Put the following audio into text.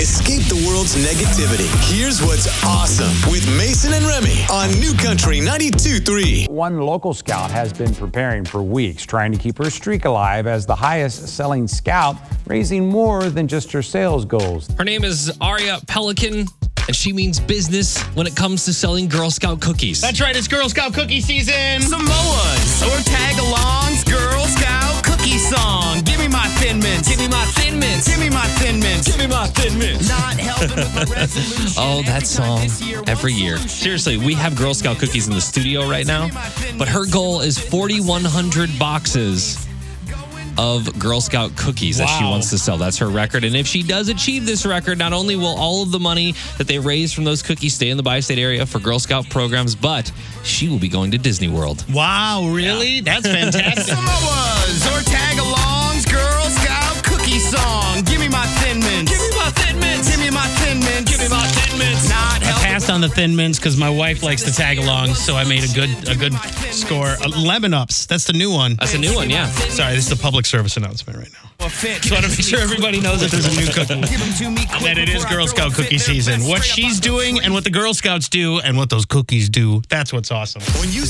Escape the world's negativity. Here's what's awesome with Mason and Remy on New Country 92.3. One local scout has been preparing for weeks, trying to keep her streak alive as the highest selling scout, raising more than just her sales goals. Her name is Aria Pelican, and she means business when it comes to selling Girl Scout cookies. That's right, it's Girl Scout cookie season. Samoas or tag alongs, Girl Scout cookie song. Give me my thin mints. Give me my Thin Mints. Give me my thin mints. Give me my Thin Mints. Not helping with my resolution. Oh, that song every year. Seriously, we have Girl Scout cookies in the studio right now, but her goal is 4,100 boxes of Girl Scout cookies that she wants to sell. That's her record. And if she does achieve this record, not only will all of the money that they raise from those cookies stay in the bi state area for Girl Scout programs, but she will be going to Disney World. Wow, really? That's fantastic. Samoas or tag alongs, Girl Scout cookie song. Give me my on the thin mints because my wife likes to tag along, so I made a good a good score. Uh, lemon ups. That's the new one. That's a new one, yeah. Sorry, this is a public service announcement right now. Fit. Just want to make sure everybody knows that there's a new cookie. Give 'em to me quick that it is Girl Scout cookie season. What she's doing and what the Girl Scouts do and what those cookies do. That's what's awesome. When you